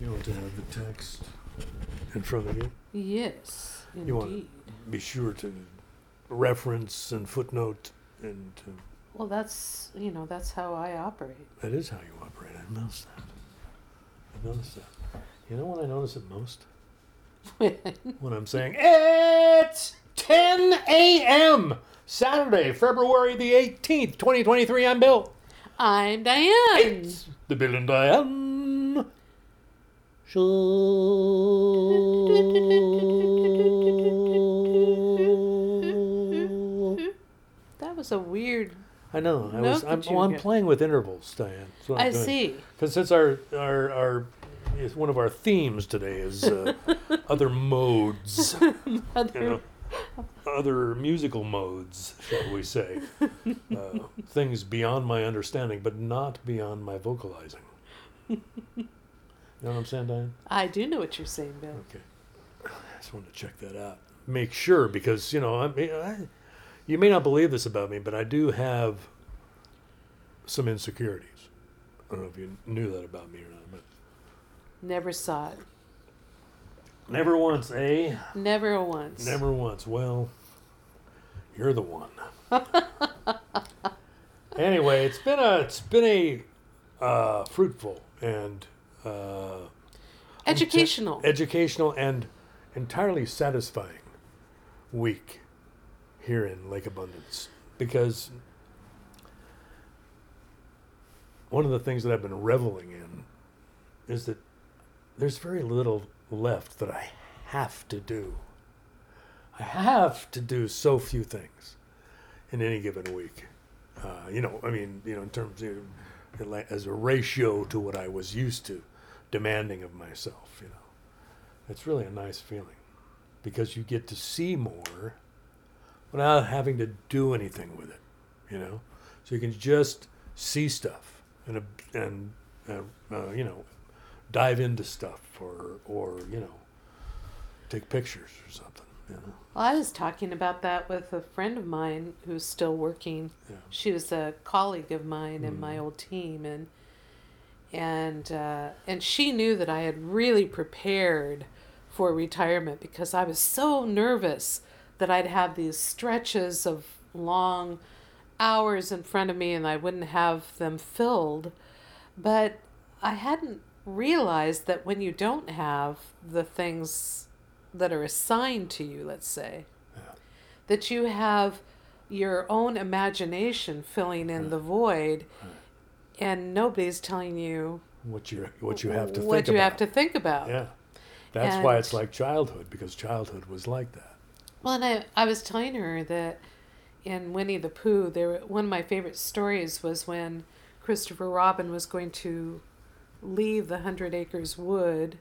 You want to have the text in front of you? Yes, indeed. You want to Be sure to reference and footnote and uh, Well, that's you know that's how I operate. that is how you operate. I noticed that. I noticed that. You know what I notice it most? when I'm saying it's 10 a.m. Saturday, February the 18th, 2023. I'm Bill. I'm Diane. It's the Bill and Diane Show. That was a weird. I know. I was. I'm, well, I'm playing with intervals, Diane. Doing. see. Because since our our our one of our themes today is uh, other modes, you know, other musical modes, shall we say, uh, things beyond my understanding, but not beyond my vocalizing. You know what I'm saying, Diane? I do know what you're saying, Bill. Okay, I just wanted to check that out. Make sure because you know I, mean, I you may not believe this about me, but I do have some insecurities. I don't know if you knew that about me or not, but. Never saw it. Never once, eh? Never once. Never once. Well, you're the one. anyway, it's been a it's been a uh, fruitful and uh, Educational. educational and entirely satisfying week here in Lake Abundance because one of the things that I've been reveling in is that there's very little left that I have to do. I have to do so few things in any given week. Uh, you know, I mean, you know, in terms of as a ratio to what I was used to demanding of myself, you know. It's really a nice feeling because you get to see more without having to do anything with it, you know. So you can just see stuff and and uh, uh, you know dive into stuff or or you know take pictures or something, know. Well, I was talking about that with a friend of mine who's still working. Yeah. She was a colleague of mine in Mm. my old team, and and uh, and she knew that I had really prepared for retirement because I was so nervous that I'd have these stretches of long hours in front of me and I wouldn't have them filled. But I hadn't realized that when you don't have the things that are assigned to you, let's say, Yeah. that you have your own imagination filling in the void and nobody's telling you What you what you have to think what think you about. have to think about. Yeah. That's why it's like childhood because childhood was like that. Well, and I, I was telling her that in Winnie the Pooh, there one of my favorite stories was when Christopher Robin was going to leave the Hundred Acres Wood.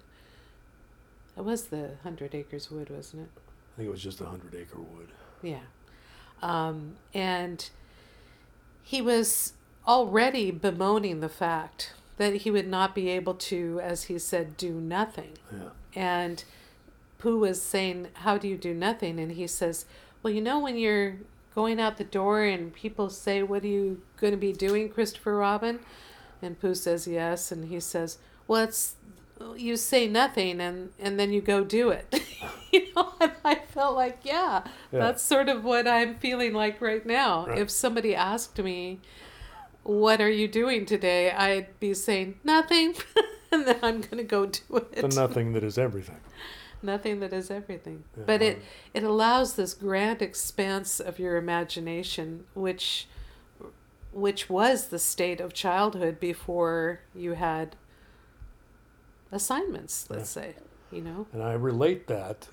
It was the Hundred Acres Wood, wasn't it? I think it was just a hundred acre wood. Yeah. Um, and he was already bemoaning the fact that he would not be able to, as he said, do nothing. Yeah. And Pooh was saying, How do you do nothing? And he says, Well, you know, when you're going out the door and people say, What are you going to be doing, Christopher Robin? And Pooh says, Yes. And he says, Well, it's you say nothing and and then you go do it you know and i felt like yeah, Yeah. that's sort of what i'm feeling like right now Right. if somebody asked me what are you doing today i'd be saying nothing and then i'm going to go do it The nothing that is everything. nothing that is everything Yeah. but it it allows this grand expanse of your imagination which which was the state of childhood before you had assignments let's say you know And I relate that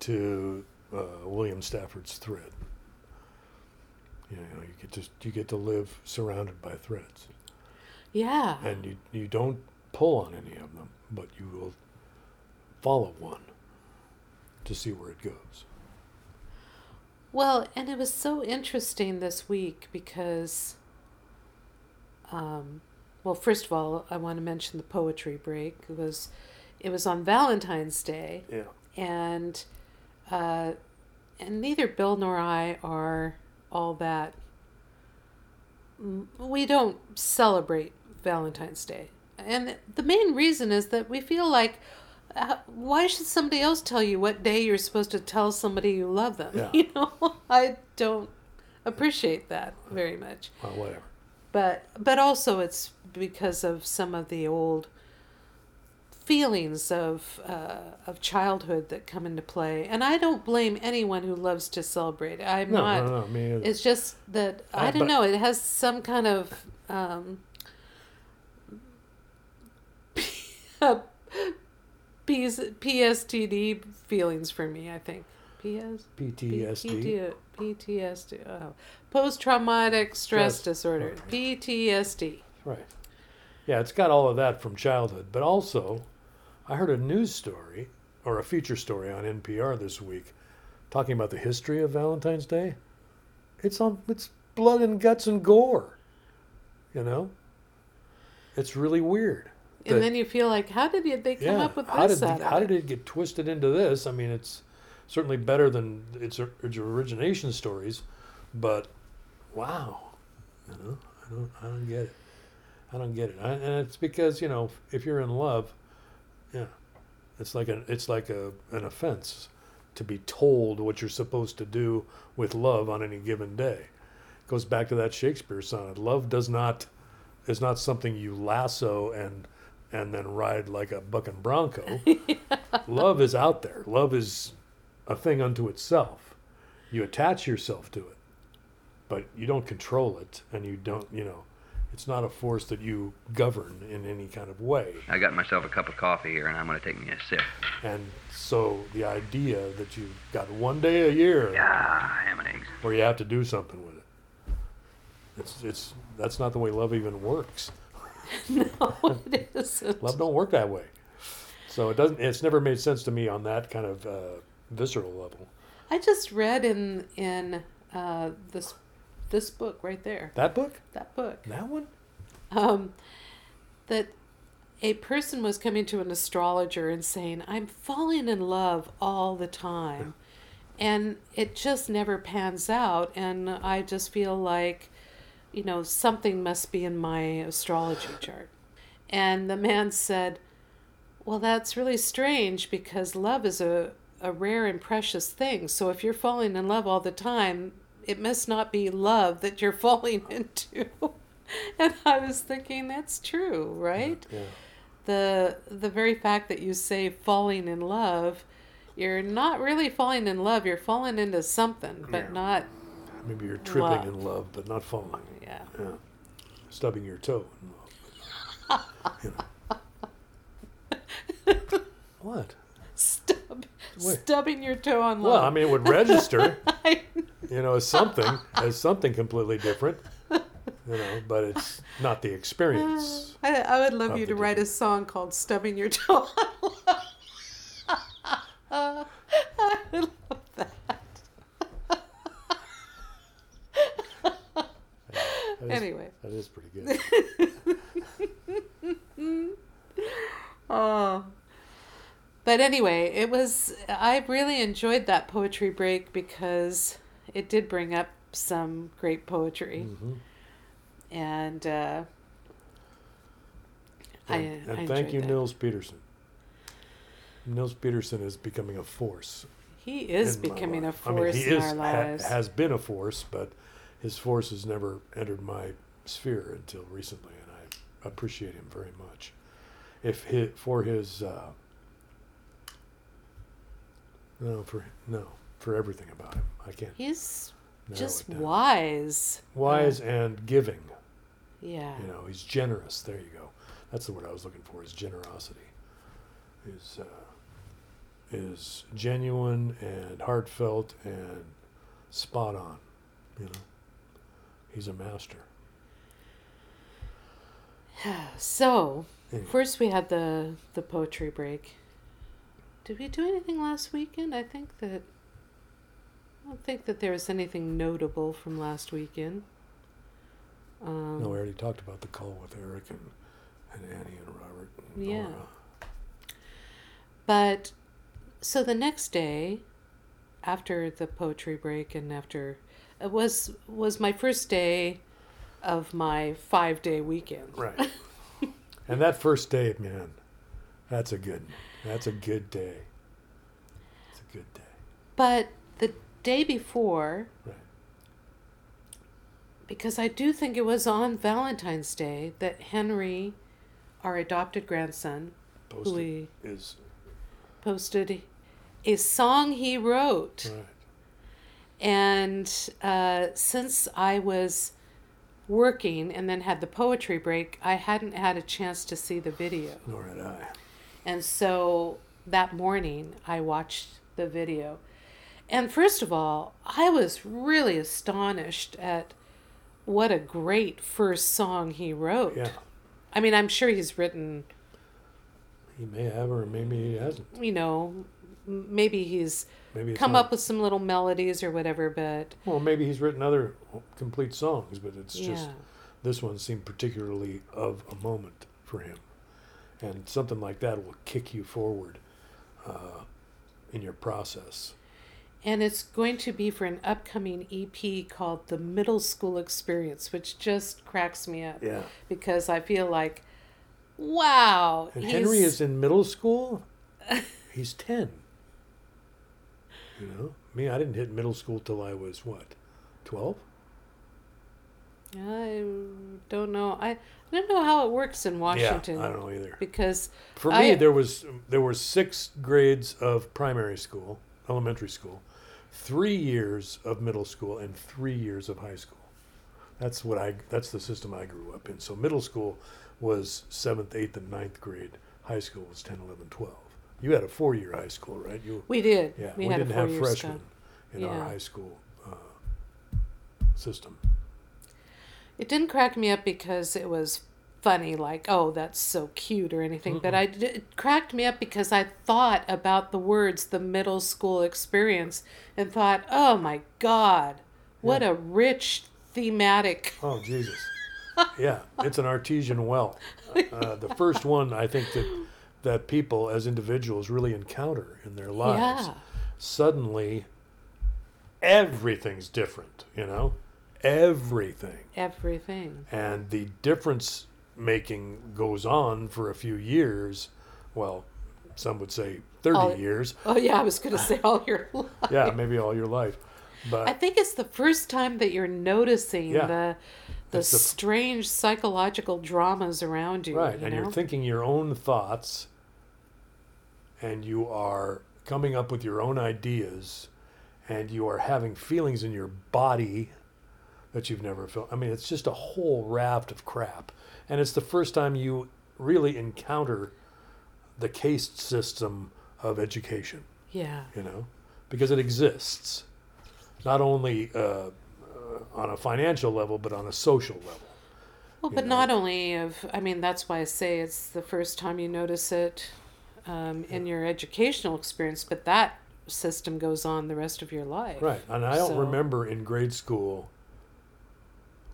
to uh, William Stafford's thread. You know, you get just you get to live surrounded by threads, yeah and you you don't pull on any of them, but you will follow one to see where it goes. Well, and it was so interesting this week because, um, well, first of all, I want to mention the poetry break. It was, it was on Valentine's Day, Yeah. and, uh, and neither Bill nor I are all that. mm, We don't celebrate Valentine's Day. and the main reason is that we feel like uh, why should somebody else tell you what day you're supposed to tell somebody you love them? Yeah. You know, I don't appreciate that very much. Well, whatever. But but also it's because of some of the old feelings of uh, of childhood that come into play, and I don't blame anyone who loves to celebrate. I'm No, not. no, no. Me either. It's just that I Uh, don't but- know. It has some kind of um, PS, PSTD feelings for me. I think PS PTSD. PTSD. PTSD, oh, uh, post traumatic stress, Stress. disorder. PTSD. Right. Yeah, it's got all of that from childhood. But also, I heard a news story or a feature story on NPR this week talking about the history of Valentine's Day. It's on it's blood and guts and gore. You know? It's really weird. And that- then you feel like, how did they come yeah. up with how did how did it get twisted into this? I mean, it's certainly better than its, its origination stories, but wow, you know, I don't I don't get it. I don't get it, I, and it's because you know if you're in love, yeah, it's like an it's like a an offense to be told what you're supposed to do with love on any given day. It goes back to that Shakespeare sonnet. Love does not is not something you lasso and and then ride like a bucking bronco. Love is out there. Love is a thing unto itself. You attach yourself to it, but you don't control it, and you don't, you know, it's not a force that you govern in any kind of way. I got myself a cup of coffee here, and I'm going to take me a sip. And so the idea that you've got one day a year Ah, ham and eggs. where you have to do something with it, it's it's that's not the way love even works. no, it isn't. Love don't work that way. So it doesn't. It's never made sense to me on that kind of uh, visceral level. I just read in in uh, this this book right there. That book, That book. that one. um, that a person was coming to an astrologer and saying, I'm falling in love all the time. And it just never pans out. And I just feel like, you know, something must be in my astrology chart. And the man said, Well, that's really strange because love is a, a rare and precious thing. So if you're falling in love all the time, it must not be love that you're falling into. and I was thinking that's true, right? Yeah. The the very fact that you say falling in love, you're not really falling in love, you're falling into something, but Yeah. not Maybe you're tripping Love. in love, but not falling. yeah. Yeah. Stubbing your toe in love. You know. what? Stub. Stubbing your toe on Well, I mean, it would register, you know, as something, as something completely different, you know, but it's not the experience. I, I would love you to write a song called "Stubbing Your Toe on Love." I would love that. That is, Anyway. that is pretty good. Oh. But anyway, it was I really enjoyed that poetry break because it did bring up some great poetry. hmm And uh I, And, and I thank you, that. Nils Peterson. Nils Peterson is becoming a force. He is becoming a life. I mean, force he in is, our ha- lives. has been a force, but his force has never entered my sphere until recently, and I appreciate him very much. If he, for his uh, no for no for everything about him, I can't He's just wise. wise Uh, and giving. yeah. You know, he's generous. There you go. That's the word I was looking for. Is generosity. Is uh, is genuine and heartfelt and spot on. You know, he's a master. So, Anyway, first we had the the poetry break. Did we do anything last weekend? I think that I don't think that there was anything notable from last weekend. Um, no, we already talked about the call with Eric and, and Annie and Robert. And Yeah. But so the next day, after the poetry break and after it was was my first day of my five day weekend. Right. And that first day, man, that's a good. That's a good day. It's a good day. But the day before, Right. because I do think it was on Valentine's Day that Henry, our adopted grandson, who Posted we is posted a song he wrote. right. And uh, since I was working and then had the poetry break, I hadn't had a chance to see the video. Nor had I. And so that morning, I watched the video. And first of all, I was really astonished at what a great first song he wrote. Yeah. I mean, I'm sure he's written, He may have, or maybe he hasn't. you know, maybe he's Maybe come not- up with some little melodies or whatever, but Well, maybe he's written other complete songs, but it's just yeah. this one seemed particularly of a moment for him, and something like that will kick you forward uh, in your process. And it's going to be for an upcoming EP called The Middle School Experience, which just cracks me up Yeah. because I feel like, wow. And Henry is in middle school. He's ten. You know, me, I didn't hit middle school till I was what, twelve? I don't know. I, I don't know how it works in Washington Yeah, I don't know either. because For I- me, there was there were six grades of primary school, elementary school, three years of middle school, and three years of high school. That's what I. That's the system I grew up in. So middle school was seventh, eighth, and ninth grade. High school was 10, 11, 12. You had a four-year high school, right? You we did. yeah. we, We, had didn't a have freshmen scan. in our high school uh, system. It didn't crack me up because it was funny, like, oh, that's so cute or anything. But I d- it cracked me up because I thought about the words "the middle school experience" and thought, oh my God, what a rich thematic. Oh Jesus! yeah, it's an artesian well. Uh, the first one I think that that people as individuals really encounter in their lives. Yeah. Suddenly, everything's different. You know, everything, Everything. and the difference making goes on for a few years. Well, some would say thirty All- years. Oh yeah, I was going to say all your life. Yeah, maybe all your life. But I think it's the first time that you're noticing Yeah. the the strange psychological dramas around you. Right, you and know? you're thinking your own thoughts, and you are coming up with your own ideas, and you are having feelings in your body that you've never felt. I mean, it's just a whole raft of crap, and it's the first time you really encounter the caste system of education. yeah. You know, because it exists, not only uh, uh, on a financial level, but on a social level. Well, but know? not only of, I mean, that's why I say it's the first time you notice it um, in your educational experience, but that system goes on the rest of your life. Right, and I don't So- remember in grade school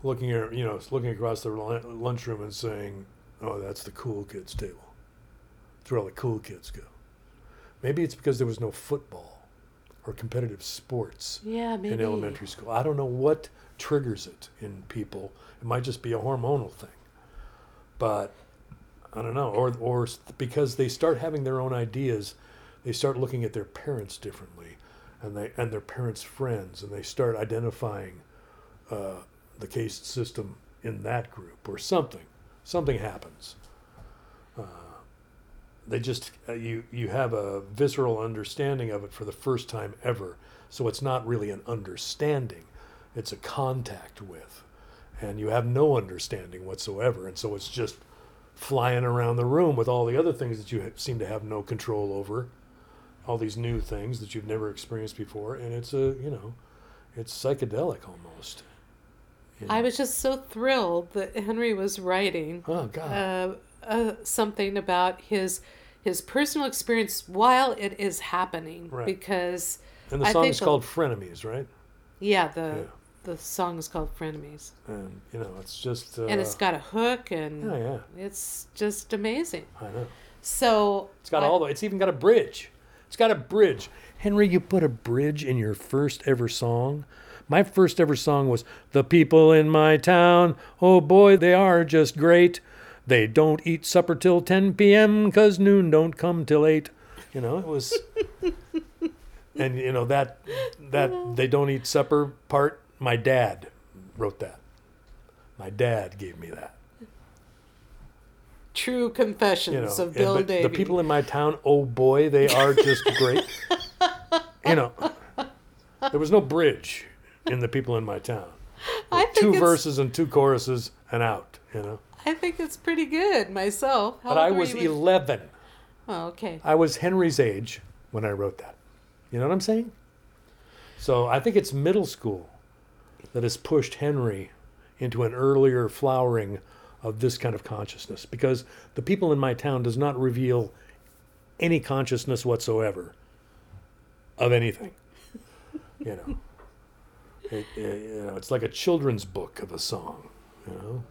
looking at you know looking across the lunchroom and saying, "Oh, that's the cool kids' table. That's where all the cool kids go." Maybe it's because there was no football or competitive sports Yeah, maybe. in elementary school. I don't know what triggers it in people. It might just be a hormonal thing, but I don't know. Or or because they start having their own ideas, they start looking at their parents differently, and they and their parents' friends, and they start identifying uh, the case system in that group or something. Something happens. Uh, they just uh, you you have a visceral understanding of it for the first time ever. So it's not really an understanding; it's a contact with, and you have no understanding whatsoever. And so it's just flying around the room with all the other things that you ha- seem to have no control over, all these new things that you've never experienced before, and it's a you know, it's psychedelic almost. You I was just so thrilled that Henry was writing oh God, uh, uh, something about his his personal experience while it is happening Right. because and the I song is called "Frenemies," right? yeah the Yeah. the song is called frenemies And you know, it's just uh, and it's got a hook and yeah, yeah, it's just amazing I know. so It's got I- all the. It's even got a bridge. It's got a bridge. Henry, you put a bridge in your first ever song. My first ever song was "The People in My Town." Oh boy, they are just great. They don't eat supper till 10 p.m. because noon don't come till 8. You know, it was. and, you know, that, that they don't eat supper part, my dad wrote that. My dad gave me that. True confessions You know, of and- Bill but Davy. the people in my town, oh boy, they are just great. you know, there was no bridge in the people in my town. I think Two verses and two choruses and out, you know. I think it's pretty good myself. How But I was 11. Oh, okay. I was Henry's age when I wrote that. You know what I'm saying? So I think it's middle school that has pushed Henry into an earlier flowering of this kind of consciousness because the people in my town does not reveal any consciousness whatsoever of anything. You know, it, it- you know, it's like a children's book of a song. You know.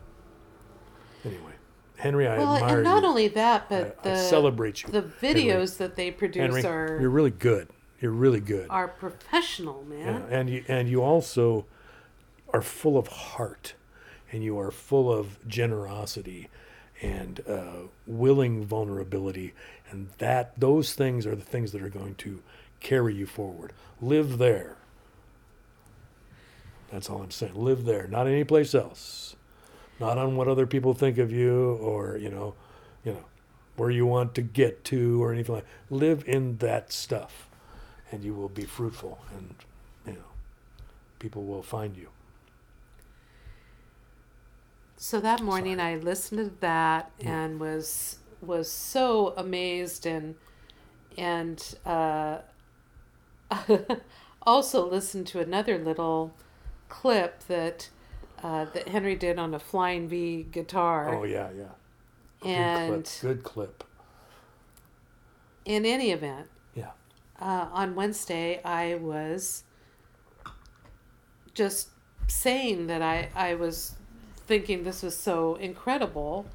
Anyway, Henry, I Well, admire and not you. only that, but I the celebrate you. the videos that they produce Henry, are you're really good. You're really good. are professional, man. Yeah, and you and you also are full of heart, and you are full of generosity, and uh, willing vulnerability, and that those things are the things that are going to carry you forward. Live there. That's all I'm saying. Live there, not anyplace else, not on what other people think of you, or you know, you know, where you want to get to, or anything like. that. Live in that stuff, and you will be fruitful, and you know, people will find you. So that morning I listened to that Yeah. and was was so amazed and and uh, also listened to another little clip that uh, that Henry did on a Flying V guitar. Oh yeah, yeah. Good and clip. good clip. in any event, Yeah. uh, on Wednesday, I was just saying that I, I was thinking this was so incredible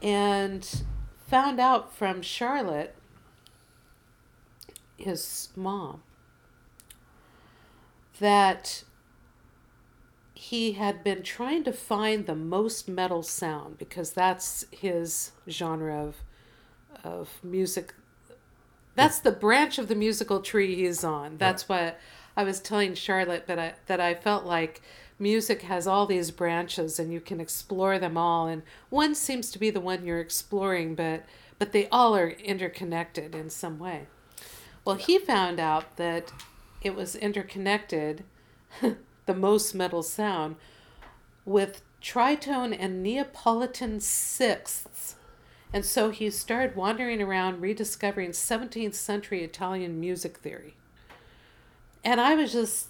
and found out from Charlotte, his mom, that he had been trying to find the most metal sound because that's his genre of of music that's the branch of the musical tree he's on. That's what I was telling Charlotte that I that I felt like music has all these branches and you can explore them all and one seems to be the one you're exploring but but they all are interconnected in some way. Well, he found out that it was interconnected the most metal sound with tritone and Neapolitan sixths. And so he started wandering around rediscovering 17th century Italian music theory. And I was just,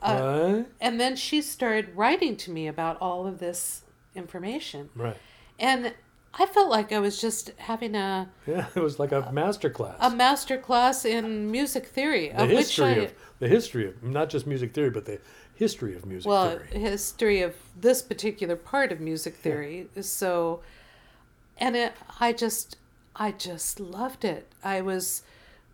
uh, and then she started writing to me about all of this information. Right. And I felt like I was just having a, Yeah, it was like a master class. a master class in music theory, the of which history I, of the history of not just music theory, but the history of music well, theory. history of this particular part of music theory. So, and it, I just, I just loved it. I was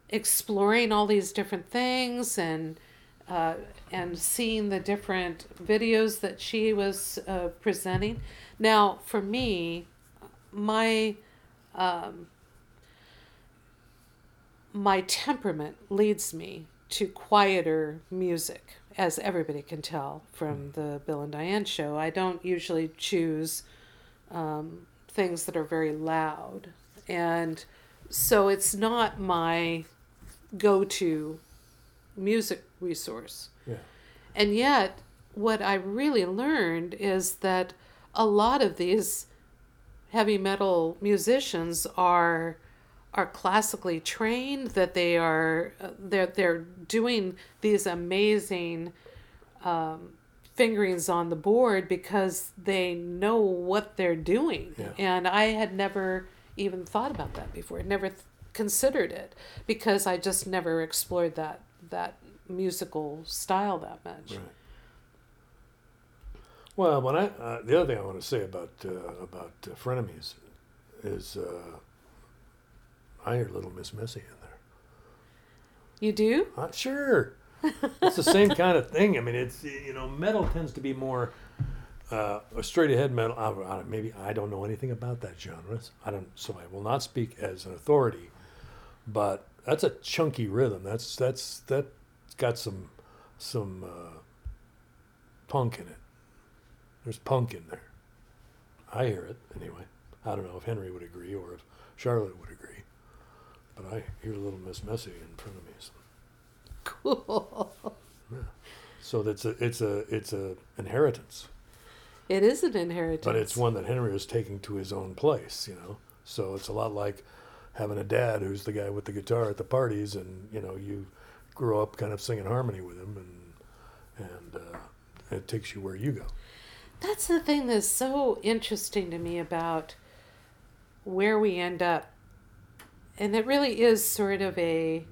exploring all these different things and uh, and seeing the different videos that she was uh, presenting. Now, for me, my um, my temperament leads me to quieter music, as everybody can tell from the Bill and Diane show. I don't usually choose um, things that are very loud, and so it's not my go-to music resource. Yeah. And yet, what I really learned is that a lot of these heavy metal musicians are are classically trained that they are uh, they're they're doing these amazing um, fingerings on the board because they know what they're doing Yeah. and I had never even thought about that before never th- considered it because I just never explored that that musical style that much Right. Well, when I uh, the other thing I want to say about uh, about uh, frenemies is uh, I hear Little Miss Missy in there. you do Uh, sure, it's the same kind of thing. I mean, it's you know, metal tends to be more uh, a straight ahead metal. I, I, maybe I don't know anything about that genre. I don't, so I will not speak as an authority. But that's a chunky rhythm. That's that's that's got some some uh, punk in it. There's punk in there. I hear it anyway. I don't know if Henry would agree or if Charlotte would agree, but I hear a little Miss Messy in front of me. So. Cool. So that's a it's a it's a inheritance, It is an inheritance. but it's one that Henry is taking to his own place. You know, so it's a lot like having a dad who's the guy with the guitar at the parties, and you know you grow up kind of singing harmony with him, and and uh, it takes you where you go. That's the thing that's so interesting to me about where we end up. And it really is sort of a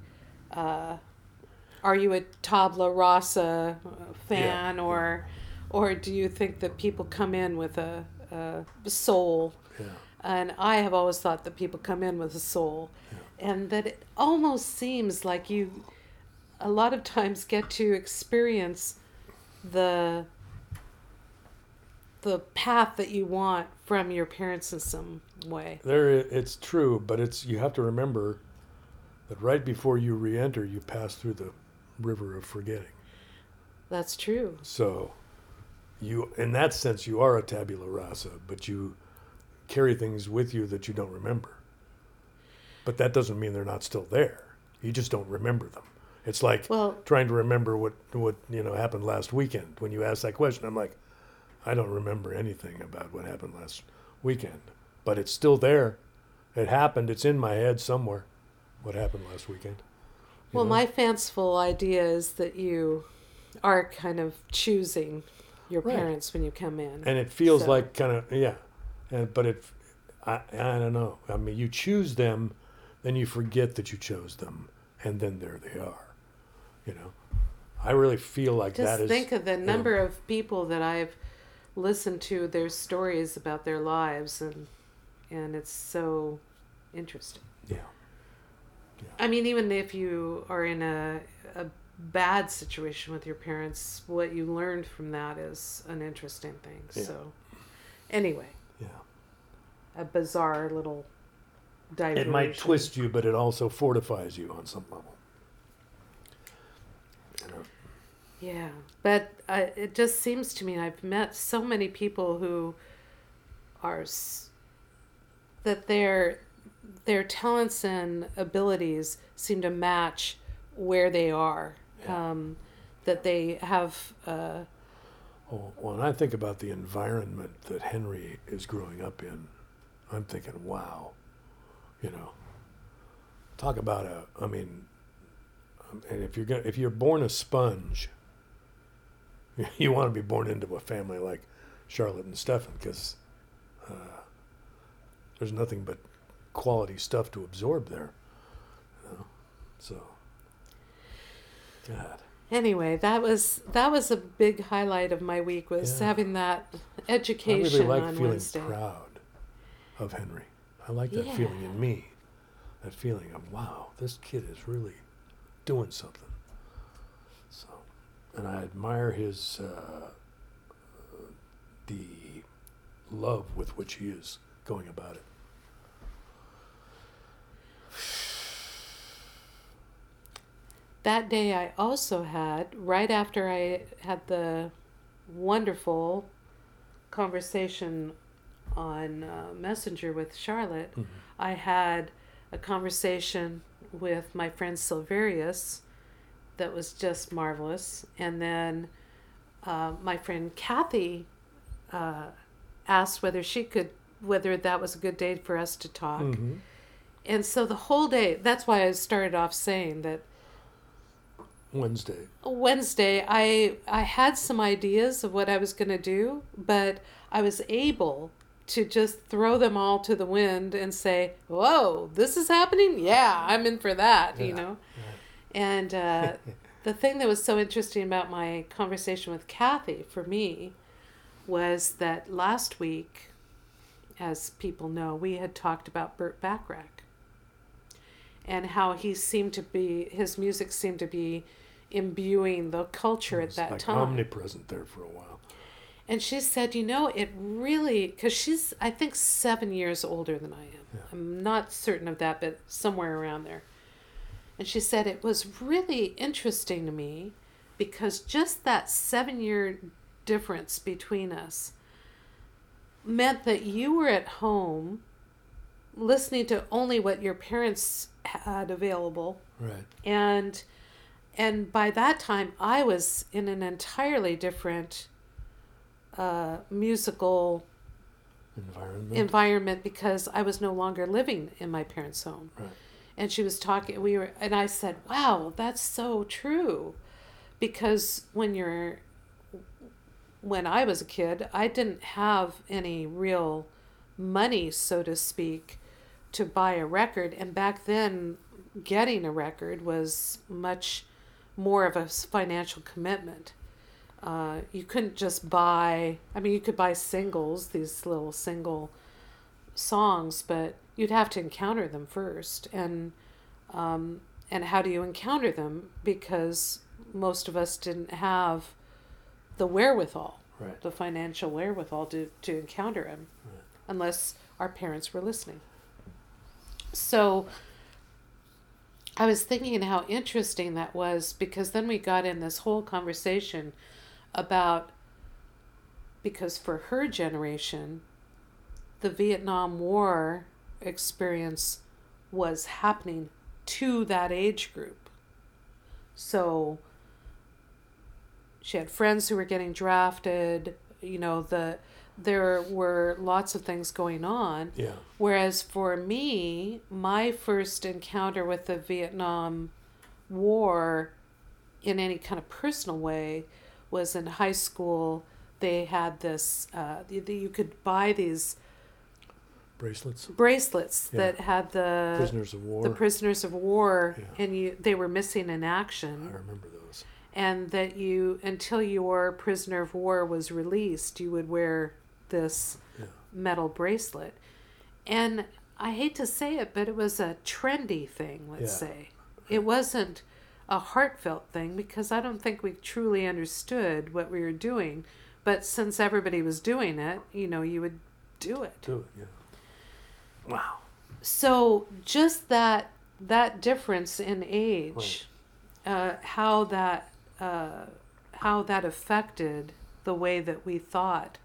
uh, are you a tabula rasa fan Yeah. or or do you think that people come in with a, a soul? Yeah, and I have always thought that people come in with a soul, and that it almost seems like you, a lot of times, get to experience the the path that you want from your parents in some way. there it's true, but it's you have to remember that right before you re-enter, you pass through the river of forgetting. That's true. So, you, in that sense, you are a tabula rasa, but you carry things with you that you don't remember. But that doesn't mean they're not still there. You just don't remember them. It's like Well- trying to remember what what you know happened last weekend. When you ask that question, I'm like, I don't remember anything about what happened last weekend, but it's still there. It happened. It's in my head somewhere. What happened last weekend? You Well, know? my fanciful idea is that you are kind of choosing your Right. parents when you come in. and it feels So- like kind of yeah and but it I, I don't know i mean you choose them then you forget that you chose them and then there they are you know i really feel like Just that is think of the know, number of people that I've listened to their stories about their lives, and and it's so interesting. yeah I mean, even if you are in a a bad situation with your parents, what you learned from that is an interesting thing. Yeah. So, anyway, yeah a bizarre little diversion. it might twist you but it also fortifies you on some level Yeah, but uh, it just seems to me I've met so many people who are s- that their their talents and abilities seem to match where they are. Yeah. Um, that they have. Uh, Well, when I think about the environment that Henry is growing up in, I'm thinking, wow, you know, talk about a. I mean, um, and if you're gonna, if you're born a sponge, you want to be born into a family like Charlotte and Stefan because uh, there's nothing but quality stuff to absorb there, you know. So, God. anyway, that was that was a big highlight of my week was Yeah. having that education. I really like on feeling Wednesday. proud of Henry. I like that Yeah. feeling in me. That feeling of wow, this kid is really doing something. So, and I admire his uh, the love with which he is going about it. That day, I also had, right after I had the wonderful conversation on uh, Messenger with Charlotte, Mhm. I had a conversation with my friend Silverius that was just marvelous. And then uh, my friend Kathy uh, asked whether she could, whether that was a good day for us to talk. Mhm. And so the whole day, that's why I started off saying that Wednesday. Wednesday, I I had some ideas of what I was going to do, but I was able to just throw them all to the wind and say, "Whoa, this is happening! Yeah, I'm in for that," you Yeah, know. And uh, the thing that was so interesting about my conversation with Kathy for me was that last week, as people know, we had talked about Burt Bacharach and how he seemed to be his music seemed to be imbuing the culture at that like time. omnipresent there for a while. And she said, you know, it really, because she's, I think, seven years older than I am. I'm not certain of that, but somewhere around there. And she said, it was really interesting to me because just that seven year difference between us meant that you were at home listening to only what your parents had available Right. and and by that time i was in an entirely different uh, musical Environment. environment because i was no longer living in my parents home right. and she was talking we were and i said wow that's so true because when you're when i was a kid i didn't have any real money so to speak to buy a record and back then getting a record was much more of a financial commitment uh, you couldn't just buy i mean you could buy singles these little single songs but you'd have to encounter them first and um, and how do you encounter them because most of us didn't have the wherewithal Right. the financial wherewithal to, to encounter them Right. unless our parents were listening so i was thinking how interesting that was because then we got in this whole conversation about because for her generation the Vietnam War experience was happening to that age group. So she had friends who were getting drafted, you know, the there were lots of things going on. Yeah. Whereas for me, my first encounter with the Vietnam War in any kind of personal way was in high school. They had this, uh, you, you could buy these Bracelets. bracelets Yeah. that had the Prisoners of war. the prisoners of war Yeah. and you they were missing in action I remember those. and that you until your prisoner of war was released you would wear this Yeah. metal bracelet and i hate to say it but it was a trendy thing let's Yeah. say it wasn't a heartfelt thing because i don't think we truly understood what we were doing but since everybody was doing it you know you would do it Do it. Yeah. Wow. so just that that difference in age uh, how that uh, how that affected the way that we thought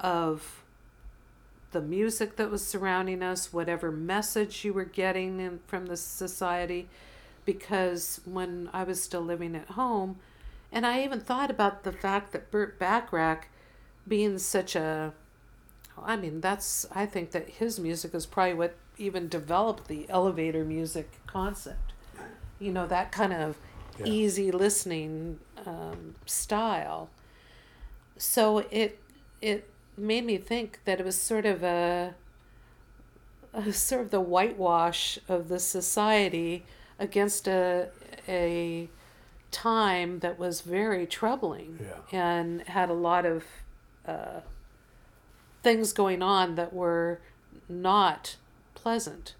of the music that was surrounding us whatever message you were getting in, from the society because when i was still living at home and i even thought about the fact that burt bacharach being such a I mean, that's, I think that his music is probably what even developed the elevator music concept. You know, that kind of Yeah. easy listening um, style. So it, it made me think that it was sort of a, a sort of the whitewash of the society against a, a time that was very troubling Yeah. and had a lot of uh, things going on that were not pleasant.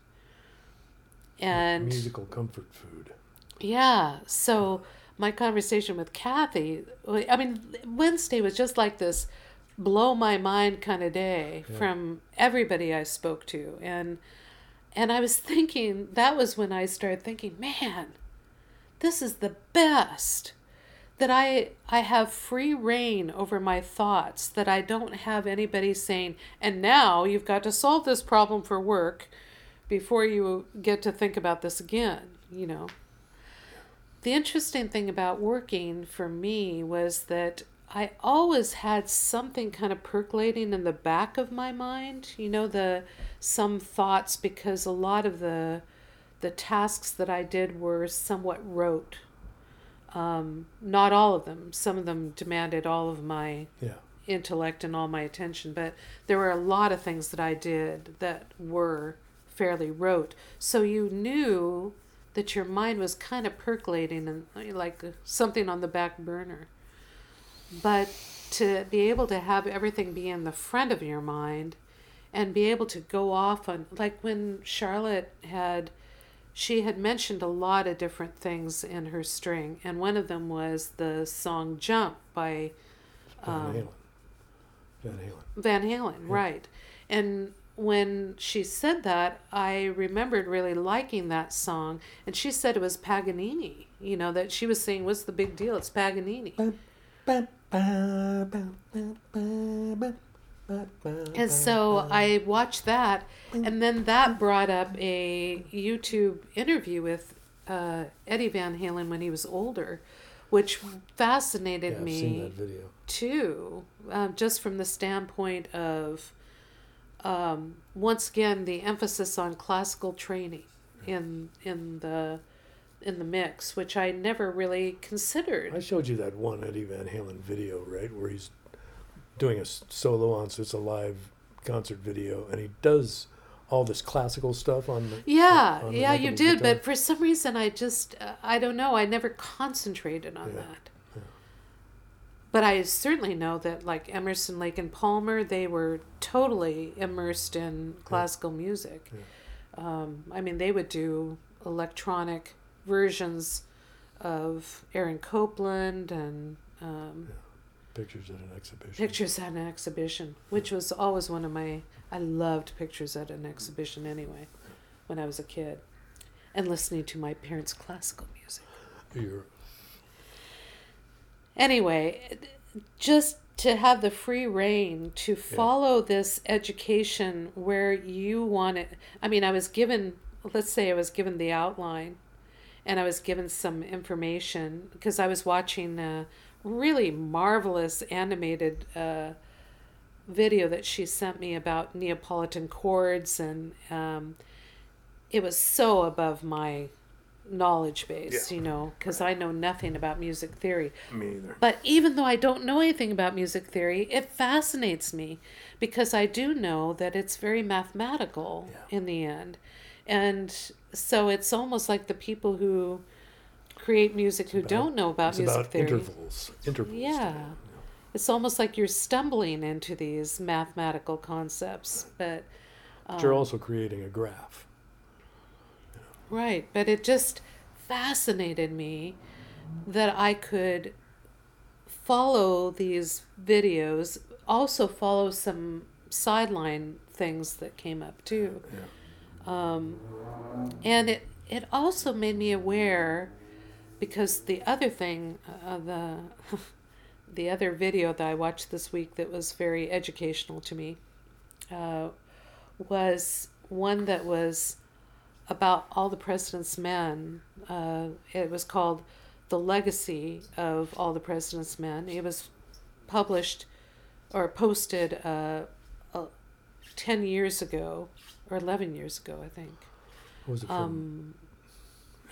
And musical comfort food. yeah, so my conversation with Kathy, I mean, Wednesday was just like this blow my mind kind of day Yeah. from everybody I spoke to. And and I was thinking that was when I started thinking, man, this is the best that I I have free rein over my thoughts that I don't have anybody saying and now you've got to solve this problem for work before you get to think about this again you know the interesting thing about working for me was that I always had something kind of percolating in the back of my mind you know the some thoughts because a lot of the the tasks that I did were somewhat rote um, not all of them. Some of them demanded all of my Yeah. intellect and all my attention, but there were a lot of things that I did that were fairly rote. So you knew that your mind was kind of percolating and like something on the back burner. But to be able to have everything be in the front of your mind and be able to go off on, like when Charlotte had she had mentioned a lot of different things in her string, and one of them was the song "Jump" by Van Um, Halen. Van Halen. Van Halen, right. And when she said that, I remembered really liking that song. And she said it was Paganini, you know, that she was saying, What's the big deal? It's Paganini. And so I watched that, and then that brought up a YouTube interview with uh, Eddie Van Halen when he was older, which fascinated Yeah, me seen that video. too, um, just from the standpoint of, um, once again, the emphasis on classical training in in the in the mix, which I never really considered. I showed you that one Eddie Van Halen video, right, where he's doing a solo on, so it's a live concert video, and he does all this classical stuff on the Yeah, on the yeah, you did, guitar. but for some reason, I just, uh, I don't know, I never concentrated on Yeah, that. But I certainly know that, like Emerson, Lake, and Palmer, they were totally immersed in classical music. Um, I mean, they would do electronic versions of Aaron Copland and um, pictures at an exhibition. pictures at an exhibition, which was always one of my. I loved pictures at an exhibition anyway, when I was a kid, and listening to my parents' classical music. You're, Anyway, just to have the free rein to follow this education where you want it. I mean, I was given, let's say I was given the outline and I was given some information because I was watching a really marvelous animated uh, video that she sent me about Neapolitan chords, and um, it was so above my knowledge base, Yeah. you know, because I know nothing about music theory. me either. But even though I don't know anything about music theory, it fascinates me because I do know that it's very mathematical Yeah. in the end. And so it's almost like the people who create music who about- don't know about It's music about theory. intervals. Intervals. Yeah. It's almost like you're stumbling into these mathematical concepts. But But Um, you're also creating a graph. Right, but it just fascinated me that I could follow these videos, also follow some sideline things that came up too. Yeah. Um, and it it also made me aware because the other thing uh, the the other video that I watched this week that was very educational to me uh, was one that was about all the president's men. Uh, it was called "The Legacy of All the President's Men." It was published or posted uh, uh, ten years ago or eleven years ago, I think What was it from? um,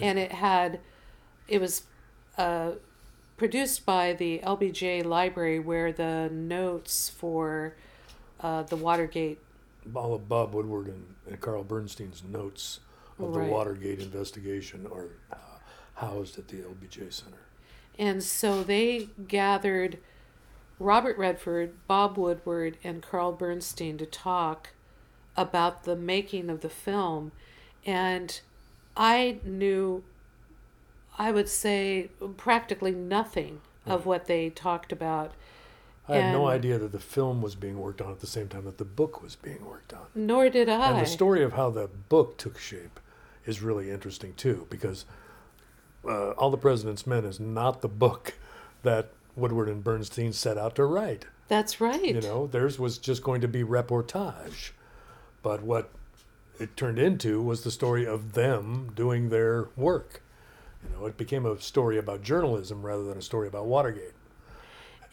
and it had it was uh, produced by the LBJ Library, where the notes for uh, the Watergate all of Bob Woodward and, and Carl Bernstein's notes of Right. the Watergate investigation are uh, housed at the LBJ Center. And so they gathered Robert Redford, Bob Woodward, and Carl Bernstein to talk about the making of the film. And I knew, I would say, practically nothing of what they talked about. I had no idea that the film was being worked on at the same time that the book was being worked on. Nor did I. And the story of how the book took shape is really interesting too, because uh, All the President's Men is not the book that Woodward and Bernstein set out to write. That's right. You know, theirs was just going to be reportage. But what it turned into was the story of them doing their work. You know, it became a story about journalism rather than a story about Watergate.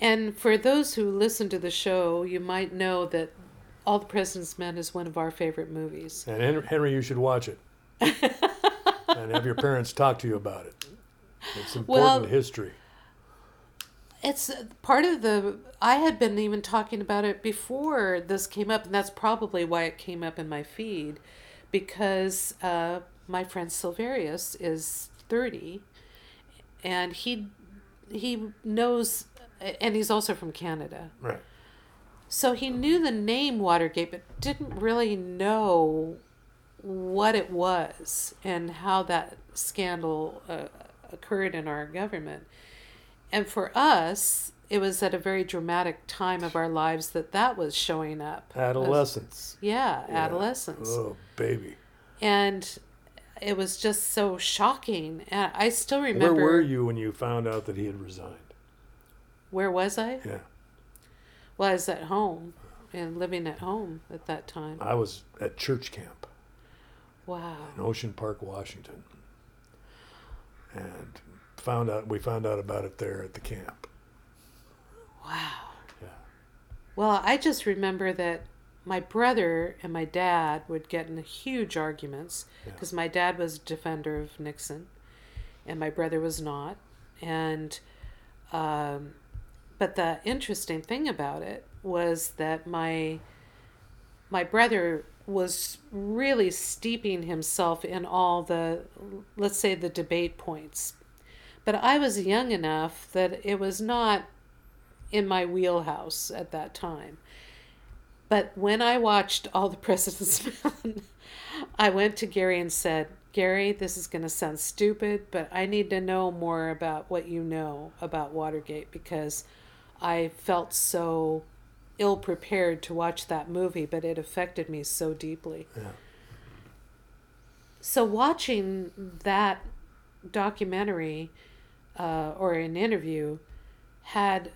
And for those who listen to the show, you might know that All the President's Men is one of our favorite movies. And Henry, you should watch it. and have your parents talk to you about it. It's important Well- history. It's part of the. I had been even talking about it before this came up, and that's probably why it came up in my feed, because uh, my friend Silverius is thirty, and he he knows, and he's also from Canada, Right. so he knew the name Watergate, but didn't really know what it was and how that scandal uh, occurred in our government. And for us, it was at a very dramatic time of our lives that that was showing up. Adolescence. Yeah, Yeah. adolescence. Oh, baby. And it was just so shocking. And I still remember. Where were you when you found out that he had resigned? Where was I? Yeah. Well, I was at home and living at home at that time. I was at church camp Wow. in Ocean Park, Washington. And found out we found out about it there at the camp. Wow. Yeah. Well, I just remember that my brother and my dad would get in huge arguments Yeah. because my dad was a defender of Nixon and my brother was not. And, um, but the interesting thing about it was that my my brother was really steeping himself in all the let's say the debate points but i was young enough that it was not in my wheelhouse at that time but when i watched all the president's men i went to gary and said gary this is going to sound stupid but i need to know more about what you know about watergate because i felt so ill prepared to watch that movie, but it affected me so deeply. Yeah. So watching that documentary uh, or an interview had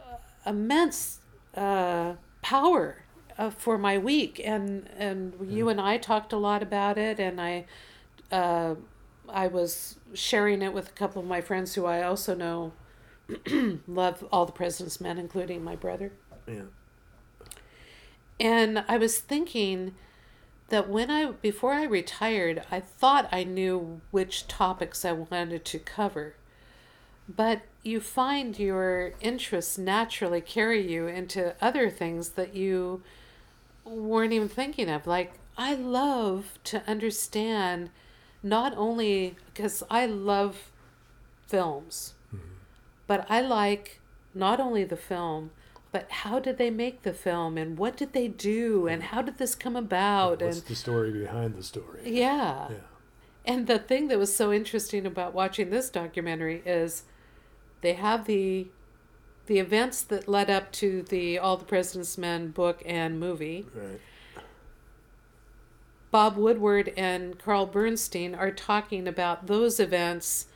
uh, immense uh, power uh, for my week, and and you and I talked a lot about it, and I. Uh, I was sharing it with a couple of my friends who I also know love all the President's Men, including my brother. Yeah. And I was thinking that when I before I retired, I thought I knew which topics I wanted to cover. But you find your interests naturally carry you into other things that you weren't even thinking of. Like I love to understand not only because I love films, mm-hmm. but I like not only the film, but how did they make the film and what did they do and how did this come about What's and the story behind the story? yeah. Yeah. And the thing that was so interesting about watching this documentary is they have the the events that led up to the All the President's Men book and movie. Right. Bob Woodward and Carl Bernstein are talking about those events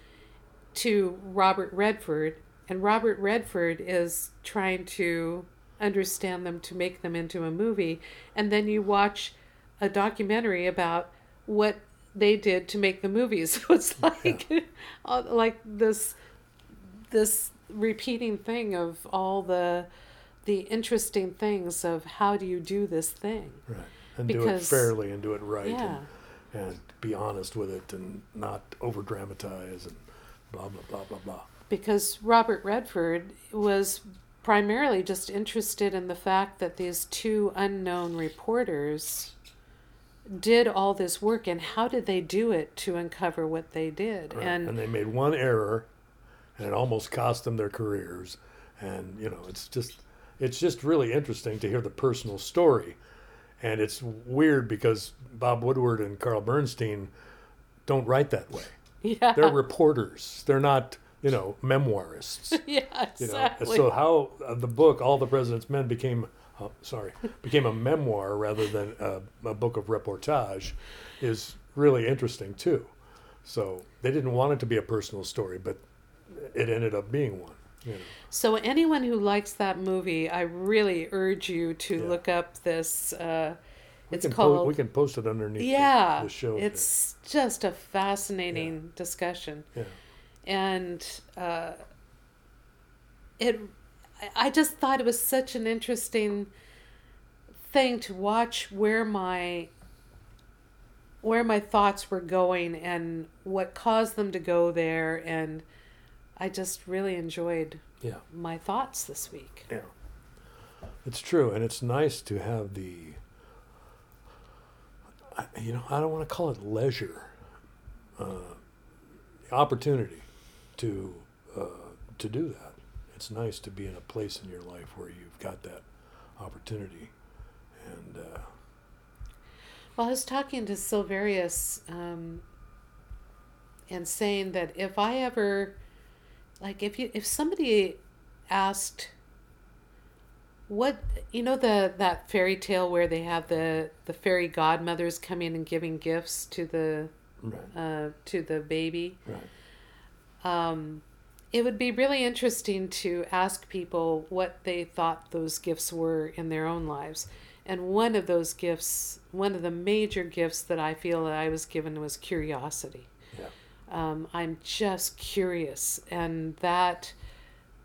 to Robert Redford, and Robert Redford is trying to understand them to make them into a movie. And then you watch a documentary about what they did to make the movies. So it's like uh, like this this repeating thing of all the the interesting things of how do you do this thing. Right. And do it Because- fairly and do it right Yeah. and, and be honest with it and not over dramatize and blah blah blah blah blah. because Robert Redford was primarily just interested in the fact that these two unknown reporters did all this work and how did they do it to uncover what they did Right. and and they made one error and it almost cost them their careers. And you know it's just it's just really interesting to hear the personal story. And it's weird because bob woodward and carl bernstein don't write that way. Yeah. They're reporters. They're not you know memoirists. Yeah you know exactly. so how uh, the book all the president's men became uh, sorry became a memoir rather than a, a book of reportage is really interesting too. So they didn't want it to be a personal story but it ended up being one you know so anyone who likes that movie i really urge you to Yeah. look up this uh, we it's can po- called we can post it underneath yeah the, show there. it's just a fascinating discussion yeah and uh, it I- i just thought it was such an interesting thing to watch where my where my thoughts were going and what caused them to go there and i just really enjoyed yeah my thoughts this week Yeah. It's true, and it's nice to have the, you know, I don't want to call it leisure, uh, the opportunity to uh, to do that. It's nice to be in a place in your life where you've got that opportunity, and uh, Well, I was talking to Silverius um, and saying that if I ever, like, if you if somebody asked what you know the that fairy tale where they have the the fairy godmothers coming and giving gifts to the Right. uh, to the baby. Right. Um, it would be really interesting to ask people what they thought those gifts were in their own lives. And one of those gifts, one of the major gifts that I feel that I was given was curiosity. Um, I'm just curious, and that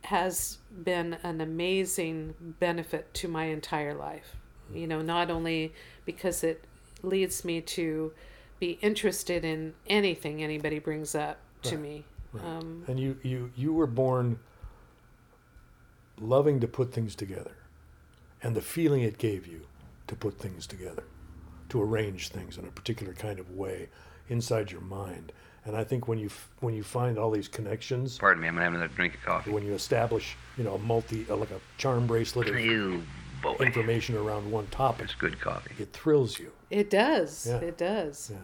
has been an amazing benefit to my entire life. You know, not only because it leads me to be interested in anything anybody brings up to Right, me. right. Um, And you, you, you were born loving to put things together and the feeling it gave you to put things together, to arrange things in a particular kind of way inside your mind. And I think when you, f- when you find all these connections, Pardon me, I'm gonna have another drink of coffee. when you establish, you know, a multi, uh, like a charm bracelet of You boy. information around one topic, It's good coffee. it thrills you. it does. Yeah. It does. Yeah.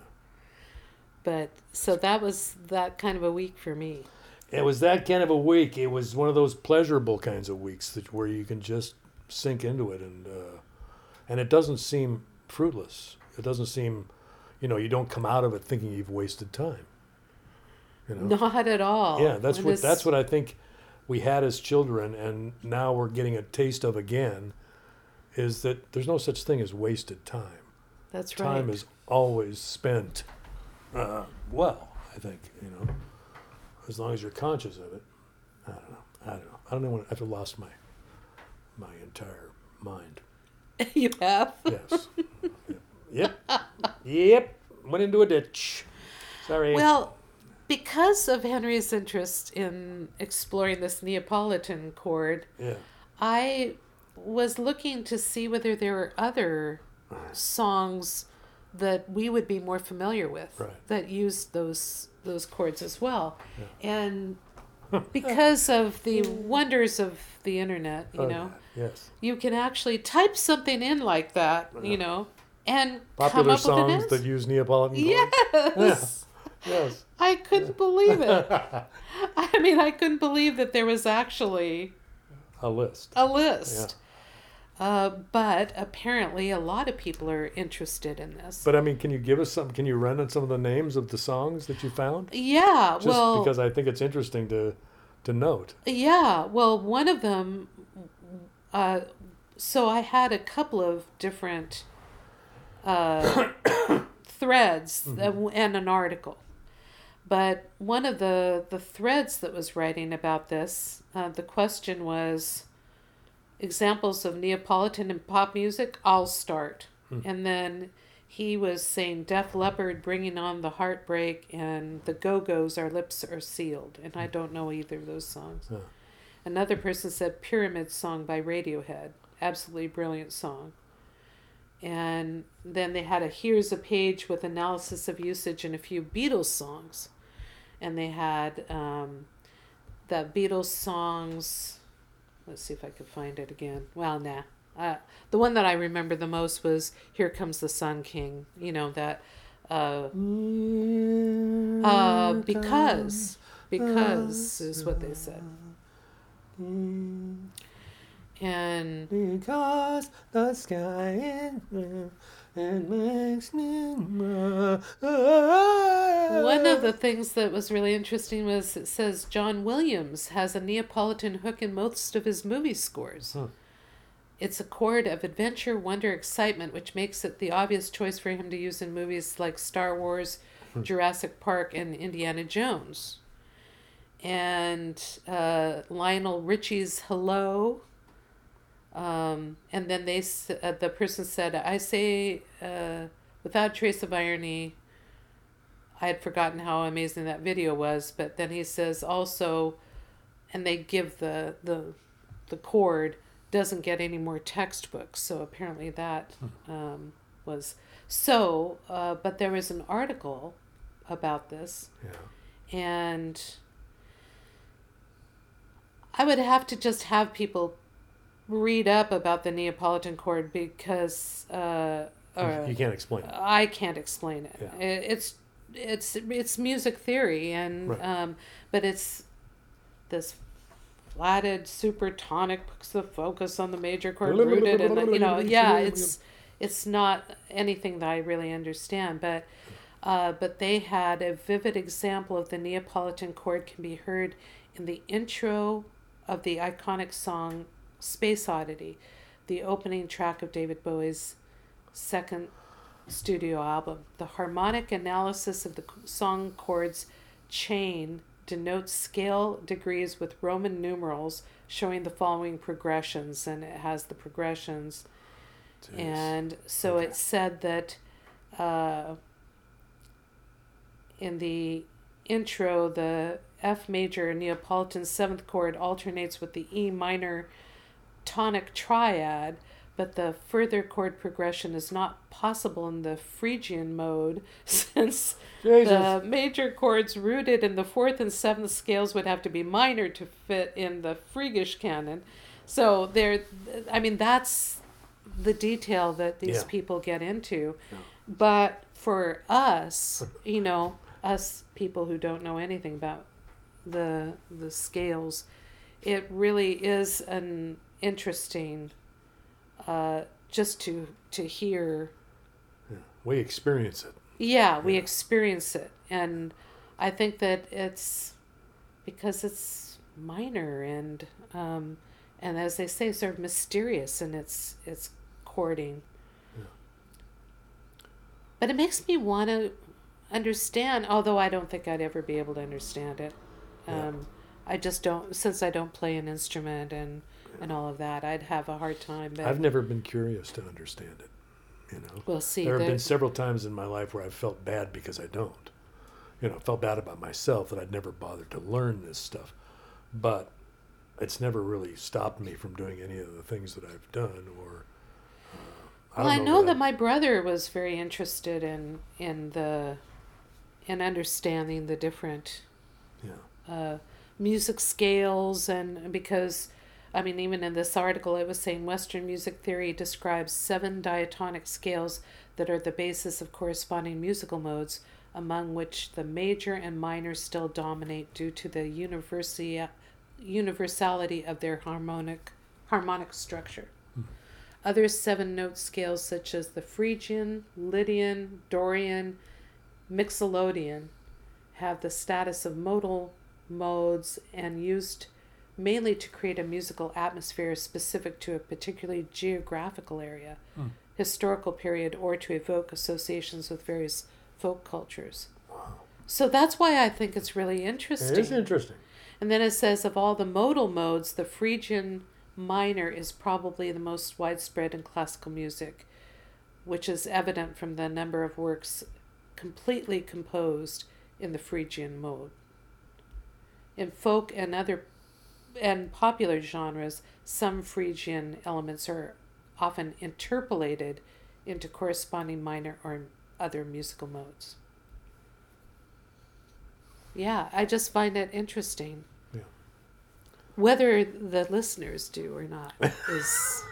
But so that was that kind of a week for me. It was that kind of a week. It was one of those pleasurable kinds of weeks that where you can just sink into it, and uh, and it doesn't seem fruitless. It doesn't seem, you know, you don't come out of it thinking you've wasted time. You know? Not at all. Yeah, that's what this- that's what I think we had as children, and now we're getting a taste of again. Is that there's no such thing as wasted time. That's right. Time is always spent uh, well. I think you know, as long as you're conscious of it. I don't know. I don't know. I don't know when I've lost my my entire mind. you have. Yes. yep. Yep. Went into a ditch. Sorry. Well, because of Henry's interest in exploring this Neapolitan chord, yeah. I was looking to see whether there were other songs that we would be more familiar with Right. that used those those chords as well. And because of the hmm. wonders of the internet, you Oh, know. Yes. you can actually type something in like that, you know, and come Popular up songs with an that use Neapolitan chords. Yes. Yes. I couldn't believe it. I mean, I couldn't believe that there was actually A list. a list. Uh, but apparently, a lot of people are interested in this. But I mean, can you give us some? Can you run on some of the names of the songs that you found? yeah, Just well, because I think it's interesting to to note. yeah, well, one of them. Uh, so I had a couple of different uh, threads that- and an article. But one of the, the threads that was writing about this, uh, the question was examples of Neapolitan and pop music, I'll start. And then he was saying Def Leppard bringing on the heartbreak and the Go Go's Our Lips Are Sealed. And I don't know either of those songs. Another person said Pyramid Song by Radiohead. Absolutely brilliant song. And then they had a here's a page with analysis of usage in a few Beatles songs. And they had um, the Beatles songs. Let's see if I could find it again. Well, nah. Uh, the one that I remember the most was Here Comes the Sun King. You know, that. Uh, uh, because. Because is what they said. And Because the sky is blue, it makes me. One One of the things that was really interesting was it says John Williams has a Neapolitan hook in most of his movie scores. Huh. It's a chord of adventure, wonder, excitement, which makes it the obvious choice for him to use in movies like Star Wars, Jurassic Park, and Indiana Jones. And uh, Lionel Richie's Hello. Um, and then they, uh, the person said, I say, uh, without trace of irony, I had forgotten how amazing that video was, but then he says also, and they give the the the chord doesn't get any more textbooks, so apparently that um, was so. Uh, but there was an article about this, Yeah. and I would have to just have people read up about the Neapolitan chord because uh, or, you can't explain it. I can't explain it. Yeah. It- It's it's it's music theory and Right. um, but it's this flatted supertonic puts the focus on the major chord rooted and the, you know yeah it's it's not anything that I really understand but uh, but they had a vivid example of the Neapolitan chord can be heard in the intro of the iconic song Space Oddity, the opening track of David Bowie's second studio album. The harmonic analysis of the song chords chain denotes scale degrees with Roman numerals showing the following progressions, and it has the progressions. Jeez. And so Okay. it said that uh, in the intro, the F major Neapolitan seventh chord alternates with the E minor tonic triad, but the further chord progression is not possible in the Phrygian mode since Jesus. the major chords rooted in the fourth and seventh scales would have to be minor to fit in the Phrygish canon. So there, I mean, that's the detail that these Yeah. people get into. Yeah. But for us, you know, us people who don't know anything about the the scales, it really is an interesting, uh, just to to hear Yeah. We experience it. yeah, we Yeah. experience it. And I think that it's because it's minor and um, and as they say, sort of mysterious in its its courting. Yeah. But it makes me want to understand, although I don't think I'd ever be able to understand it. Um, I just don't, since I don't play an instrument and and all of that, I'd have a hard time. But I've never been curious to understand it. You know, we'll see. there have been several times in my life where I've felt bad because I don't. You know, felt bad about myself that I'd never bothered to learn this stuff, but it's never really stopped me from doing any of the things that I've done. Or uh, Well, I don't know that I- my brother was very interested in in the in understanding the different yeah, uh, music scales and because I mean even in this article it was saying Western music theory describes seven diatonic scales that are the basis of corresponding musical modes among which the major and minor still dominate due to the universi- universality of their harmonic harmonic structure. Hmm. Other seven note scales, such as the Phrygian, Lydian, Dorian, Mixolydian, have the status of modal modes and used mainly to create a musical atmosphere specific to a particularly geographical area, Hmm. historical period, or to evoke associations with various folk cultures. So that's why I think it's really interesting. it is interesting. And then it says of all the modal modes, the Phrygian minor is probably the most widespread in classical music, which is evident from the number of works completely composed in the Phrygian mode. In folk and other and popular genres, some Phrygian elements are often interpolated into corresponding minor or other musical modes. Yeah, I just find it interesting. Yeah. Whether the listeners do or not is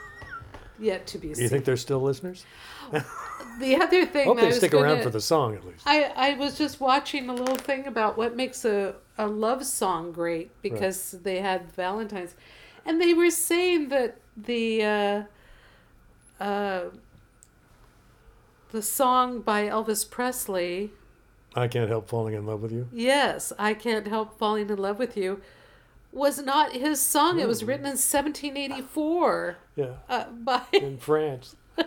yet to be seen. you think they're still listeners? the other thing Hope they stick around gonna- for the song at least. I, I was just watching a little thing about what makes a, a love song great because they had Valentine's. And they were saying that the uh, uh, the song by Elvis Presley, I can't help falling in love with you. yes, I Can't Help Falling in Love with You, was not his song. It was Mm. written in 1784 Yeah, uh, by. in France.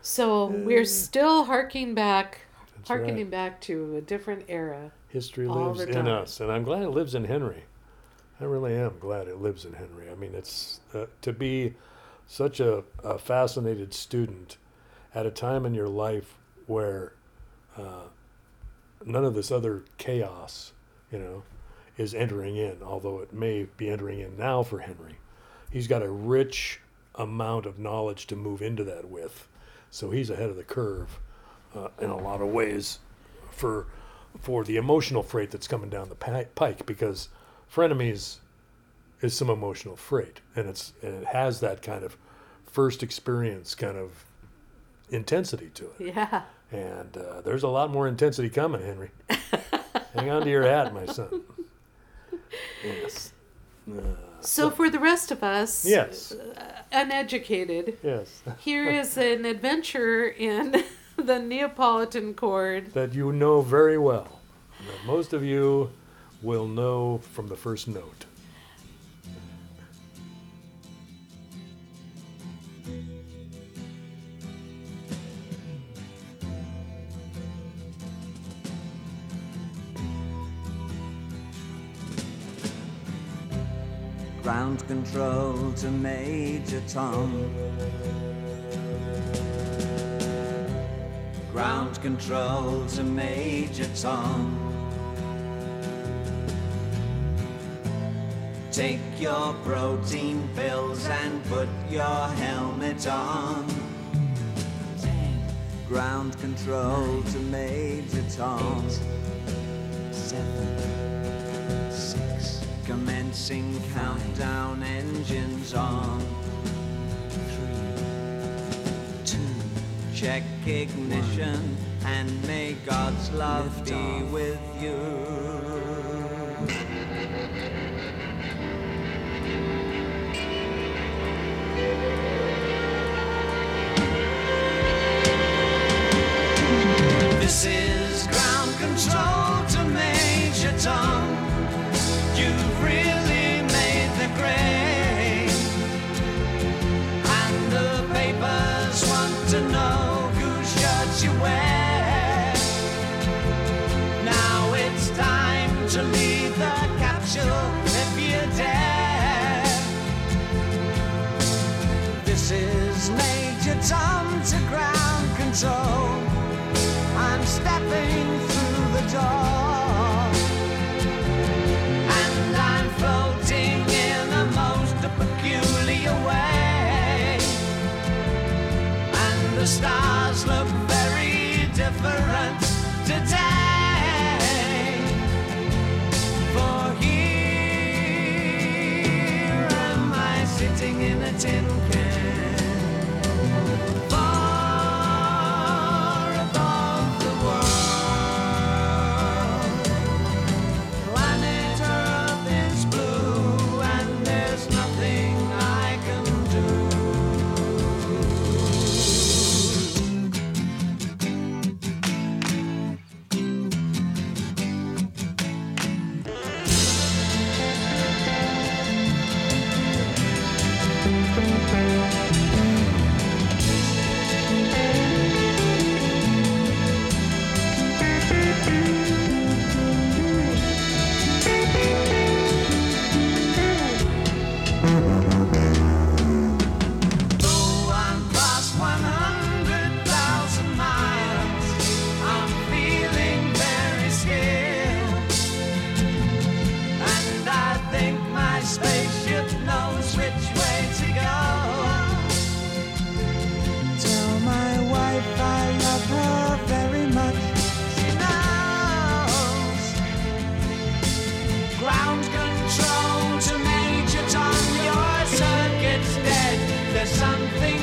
So we're still harking back, That's harkening right. back to a different era. History lives in us, and I'm glad it lives in Henry. I really am glad it lives in Henry. I mean, it's uh, to be such a, a fascinated student at a time in your life where uh, none of this other chaos, you know, is entering in. Although it may be entering in now for Henry, he's got a rich amount of knowledge to move into that with, so he's ahead of the curve uh, in a lot of ways for for the emotional freight that's coming down the pike because frenemies is some emotional freight and it's and it has that kind of first experience kind of intensity to it Yeah. and uh, there's a lot more intensity coming henry hang on to your hat my son yes uh, So for the rest of us, Yes. Uh, uneducated, Yes. here is an adventure in the Neapolitan chord. that you know very well. That most of you will know from the first note. Ground control to Major Tom. Ground control to Major Tom. Take your protein pills and put your helmet on. Ground control to Major Tom. Seven, six. Commencing countdown engines on. Three, two. Check ignition and may God's love be with you. This is ground control to Major Tom. Major Tom to ground control. I'm stepping through the door. And I'm floating in a most peculiar way. And the stars look very different today. For here am I sitting in a tin something